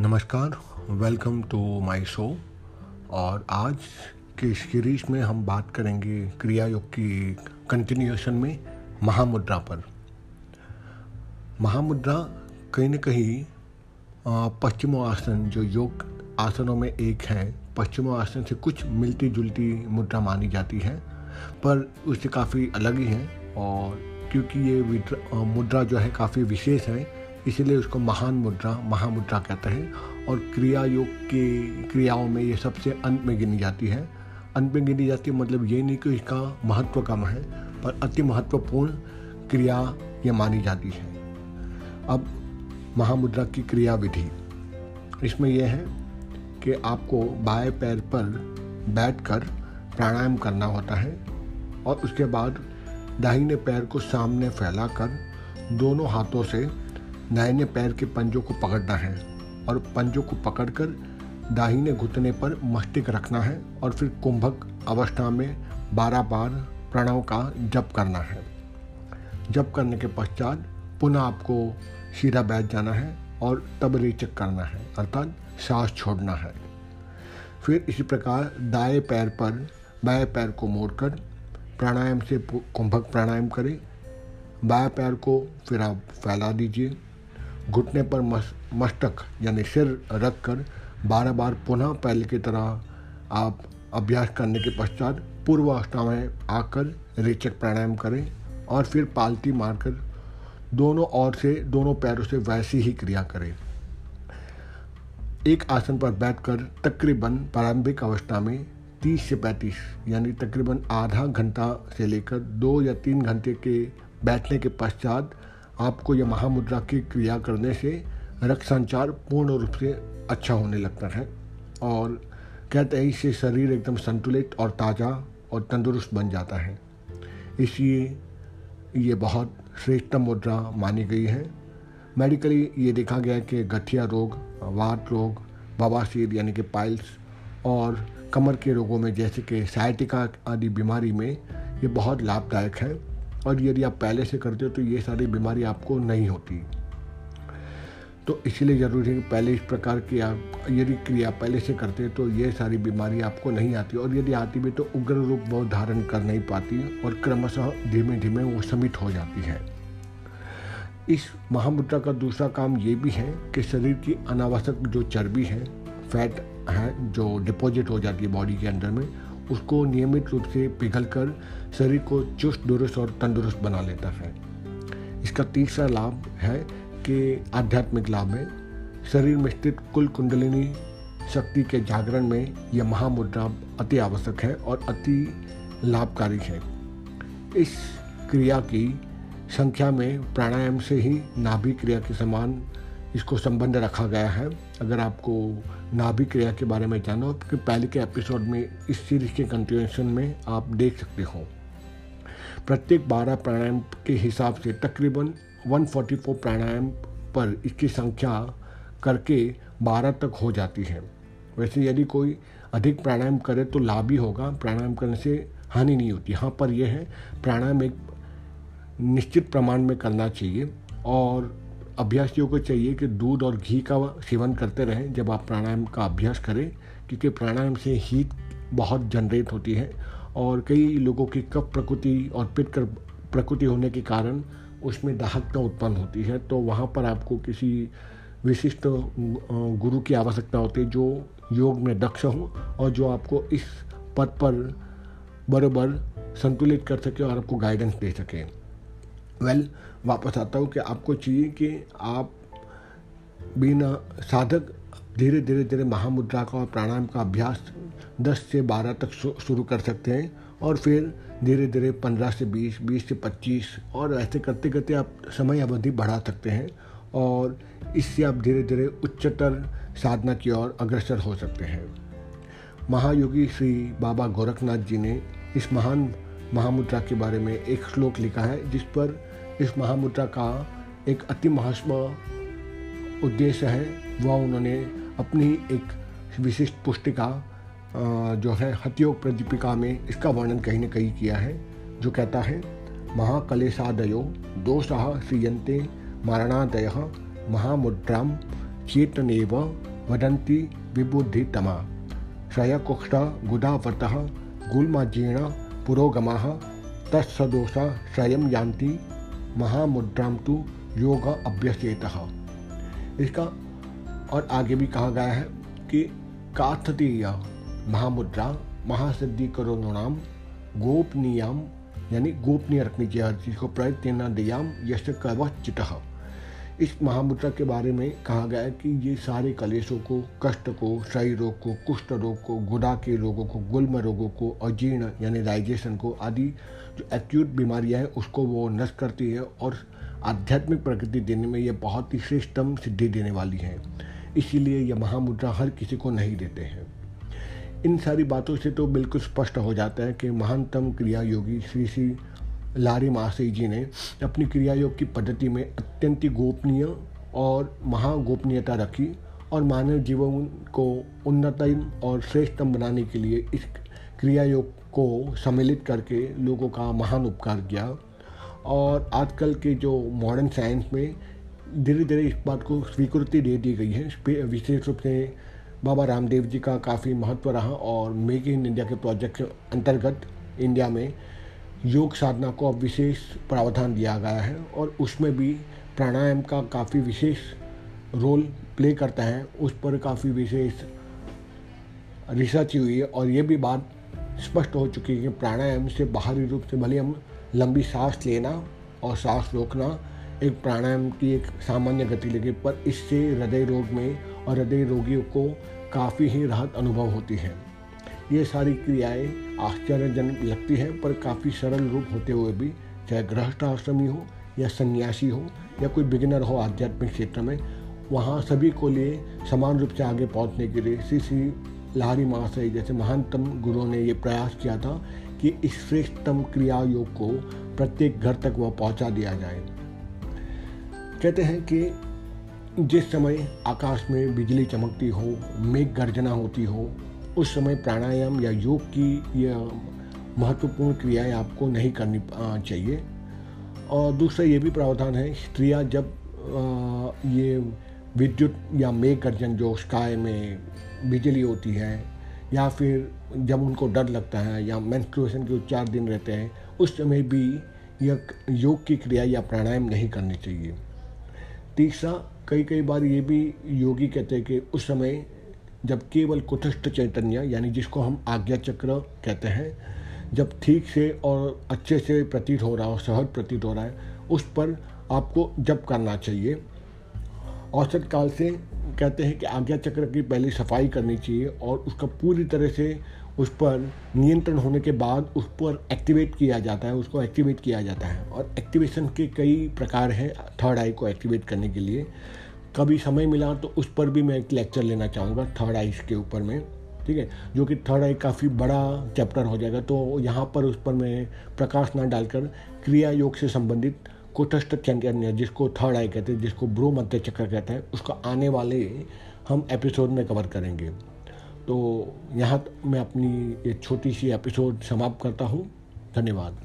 नमस्कार welcome to my show और आज के सीरीज़ में हम बात करेंगे क्रिया योग की कंटिन्यूएशन में महामुद्रा पर। महामुद्रा कहीं ना कहीं पश्चिमो आसन, जो योग आसनों में एक है, पश्चिमो आसन से कुछ मिलती जुलती मुद्रा मानी जाती है, पर उससे काफ़ी अलग ही है। और क्योंकि ये मुद्रा जो है काफ़ी विशेष है इसीलिए उसको महान मुद्रा, महामुद्रा कहते हैं और क्रिया योग की क्रियाओं में ये सबसे अंत में गिनी जाती है। अंत में गिनी जाती है मतलब ये नहीं कि इसका महत्व कम है, पर अति महत्वपूर्ण क्रिया ये मानी जाती है। अब महामुद्रा की क्रिया विधि इसमें यह है कि आपको बाएँ पैर पर बैठकर प्राणायाम करना होता है और उसके बाद दाहिने पैर को सामने फैलाकर दोनों हाथों से दाहिने पैर के पंजों को पकड़ना है और पंजों को पकड़कर दाहिने घुटने पर मस्तिष्क रखना है और फिर कुंभक अवस्था में बारह बार प्रणव का जप करना है। जप करने के पश्चात पुनः आपको सीधा बैठ जाना है और तब रेचक करना है, अर्थात सांस छोड़ना है। फिर इसी प्रकार दाएँ पैर पर, बाएँ पैर को मोड़कर प्राणायाम से कुंभक प्राणायाम करें। बाएँ पैर को फिर आप फैला दीजिए। घुटने पर मस्तक, यानी सिर रख कर बारह बार पुनः पहले की तरह आप अभ्यास करने के पश्चात पूर्व अवस्था में आकर रेचक प्राणायाम करें और फिर पालती मारकर दोनों ओर से, दोनों पैरों से वैसी ही क्रिया करें। एक आसन पर बैठकर तकरीबन प्रारंभिक अवस्था में 30 से 35 यानी तकरीबन आधा घंटा से लेकर दो या तीन घंटे के बैठने के पश्चात आपको यह महामुद्रा की क्रिया करने से रक्त संचार पूर्ण रूप से अच्छा होने लगता है और कहते हैं इससे शरीर एकदम संतुलित और ताज़ा और तंदुरुस्त बन जाता है। इसलिए ये बहुत श्रेष्ठ मुद्रा मानी गई है। मेडिकली ये देखा गया है कि गठिया रोग, वात रोग बवासीर यानी कि पाइल्स और कमर के रोगों में जैसे कि साइटिका आदि बीमारी में ये बहुत लाभदायक है। और यदि आप पहले से करते हो तो ये सारी बीमारी आपको नहीं होती। तो इसलिए ज़रूरी है कि पहले इस प्रकार की आप, यदि क्रिया पहले से करते हैं तो ये सारी बीमारी आपको नहीं आती और यदि आती भी तो उग्र रूप बहुत धारण कर नहीं पाती और क्रमशः धीमे धीमे वो समित हो जाती है। इस महामुद्रा का दूसरा काम ये भी है कि शरीर की अनावश्यक जो चर्बी है, फैट है, जो डिपॉजिट हो जाती है बॉडी के अंदर में उसको नियमित रूप से पिघल कर शरीर को चुस्त, दुरुस्त और तंदुरुस्त बना लेता है। इसका तीसरा लाभ है कि आध्यात्मिक लाभ है। शरीर में स्थित कुल कुंडलिनी शक्ति के जागरण में यह महामुद्रा अति आवश्यक है और अति लाभकारी है। इस क्रिया की संख्या में प्राणायाम से ही नाभि क्रिया के समान इसको संबंध रखा गया है। अगर आपको नाभिक क्रिया के बारे में जाना हो पहले के एपिसोड में इस सीरीज़ के कंटिन्यूशन में आप देख सकते हो। प्रत्येक बारह प्राणायाम के हिसाब से तकरीबन 144 प्राणायाम पर इसकी संख्या करके 12 तक हो जाती है। वैसे यदि कोई अधिक प्राणायाम करे तो लाभ ही होगा। प्राणायाम करने से हानि नहीं होती। यहाँ पर यह है, प्राणायाम एक निश्चित प्रमाण में करना चाहिए और अभ्यासियों को चाहिए कि दूध और घी का सेवन करते रहें जब आप प्राणायाम का अभ्यास करें, क्योंकि प्राणायाम से हीट बहुत जनरेट होती है और कई लोगों की कफ प्रकृति और पित्त प्रकृति होने के कारण उसमें दाहकता उत्पन्न होती है। तो वहाँ पर आपको किसी विशिष्ट गुरु की आवश्यकता होती है जो योग में दक्ष हो और जो आपको इस पद पर बराबर संतुलित कर सके और आपको गाइडेंस दे सके। वेल वापस आता हूँ कि आपको चाहिए कि आप बिना साधक धीरे धीरे धीरे महामुद्रा का और प्राणायाम का अभ्यास 10 से 12 तक शुरू कर सकते हैं और फिर धीरे धीरे 15 से 20, 20 से 25 और ऐसे करते करते आप समय अवधि बढ़ा सकते हैं और इससे आप धीरे धीरे उच्चतर साधना की ओर अग्रसर हो सकते हैं। महायोगी श्री बाबा गोरखनाथ जी ने इस महान महामुद्रा के बारे में एक श्लोक लिखा है, जिस पर इस महामुद्रा का एक अति महत्व उद्देश्य है। वह उन्होंने अपनी एक विशिष्ट पुस्तिका जो है हत्योग प्रदीपिका में इसका वर्णन कहीं न कहीं किया है, जो कहता है, महाकलेशादयो दोषः श्रीयंते मारणादय महामुद्राम चेतनेव वदन्ति विबुद्धितमा। क्षयकुष्ठ गुदावतः गुल्मजीर्ण पुरोगमः तत्सदोषा स्वयं यान्ति महामुद्राम तो योग अभ्यसेत। इसका और आगे भी कहा गया है कि काथतीय महामुद्रा महासिद्धि करो नाम गोपनीयाम यानी गोपनीय रखनी चाहिए हर चीज़ को प्रयत्न दियाम यश कवचित इस महामुद्रा के बारे में कहा गया है कि ये सारे कलेशों को, कष्ट को, क्षय रोग को, कुष्ठ रोग को, गुदा के रोगों को, गुल्म रोगों को, अजीर्ण यानी डाइजेशन को आदि जो एक्यूट बीमारियाँ हैं, उसको वो नष्ट करती है और आध्यात्मिक प्रकृति देने में ये बहुत ही श्रेष्ठतम सिद्धि देने वाली है। इसीलिए यह महामुद्रा हर किसी को नहीं देते हैं। इन सारी बातों से तो बिल्कुल स्पष्ट हो जाता है कि महानतम क्रिया योगी श्री श्री लारी मासी जी ने अपनी क्रिया योग की पद्धति में अत्यंत गोपनीय और महागोपनीयता रखी और मानव जीवन को उन्नतम और श्रेष्ठतम बनाने के लिए इस क्रिया योग को सम्मिलित करके लोगों का महान उपकार किया। और आजकल के जो मॉडर्न साइंस में धीरे धीरे इस बात को स्वीकृति दे दी गई है। विशेष रूप से बाबा रामदेव जी का काफ़ी महत्व रहा और मेक इन इंडिया के प्रोजेक्ट के अंतर्गत इंडिया में योग साधना को अब विशेष प्रावधान दिया गया है और उसमें भी प्राणायाम का काफ़ी विशेष रोल प्ले करता है। उस पर काफ़ी विशेष रिसर्च हुई है और ये भी बात स्पष्ट हो चुकी है कि प्राणायाम से बाहरी रूप से भले हम लंबी सांस लेना और सांस रोकना एक प्राणायाम की एक सामान्य गति लगे, पर इससे हृदय रोग में और हृदय रोगियों को काफ़ी ही राहत अनुभव होती है। ये सारी क्रियाएँ आश्चर्यजनक लगती है, पर काफ़ी सरल रूप होते हुए भी, चाहे गृहस्थ आश्रमी हो, या सन्यासी हो, या कोई बिगिनर हो आध्यात्मिक क्षेत्र में, वहाँ सभी को लिए समान रूप से आगे पहुँचने के लिए श्री श्री लाहरी महाशय जैसे महानतम गुरुओं ने ये प्रयास किया था कि इस श्रेष्ठतम क्रिया योग को प्रत्येक घर तक वह पहुँचा दिया जाए। कहते हैं कि जिस समय आकाश में बिजली चमकती हो, मेघ गर्जना होती हो उस समय प्राणायाम या योग की यह महत्वपूर्ण क्रियाएँ आपको नहीं करनी चाहिए। और दूसरा ये भी प्रावधान है, स्त्रियाँ जब ये विद्युत या मेघ गर्जन जो स्काई में बिजली होती है, या फिर जब उनको डर लगता है या मेंस्ट्रुएशन के चार दिन रहते हैं, उस समय भी यह योग की क्रिया या प्राणायाम नहीं करनी चाहिए। तीसरा कई कई बार ये भी योगी कहते हैं कि उस समय जब केवल कुटस्थ चैतन्य, यानी जिसको हम आज्ञा चक्र कहते हैं, जब ठीक से और अच्छे से प्रतीत हो रहा हो, सहज प्रतीत हो रहा है, उस पर आपको जब करना चाहिए। औसत काल से कहते हैं कि आज्ञा चक्र की पहले सफ़ाई करनी चाहिए और उसका पूरी तरह से उस पर नियंत्रण होने के बाद उस पर एक्टिवेट किया जाता है, उसको एक्टिवेट किया जाता है। और एक्टिवेशन के कई प्रकार हैं थर्ड आई को एक्टिवेट करने के लिए। कभी समय मिला तो उस पर भी मैं एक लेक्चर लेना चाहूँगा थर्ड आई के ऊपर में, ठीक है? जो कि थर्ड आई काफ़ी बड़ा चैप्टर हो जाएगा तो यहाँ पर उस पर मैं प्रकाश ना डालकर क्रिया योग से संबंधित कुटस्थ चैंपियन जिसको थर्ड आई कहते हैं, जिसको ब्रो मध्य चक्र कहते हैं, उसको आने वाले हम एपिसोड में कवर करेंगे। तो यहाँ मैं अपनी ये छोटी सी एपिसोड समाप्त करता हूँ। धन्यवाद।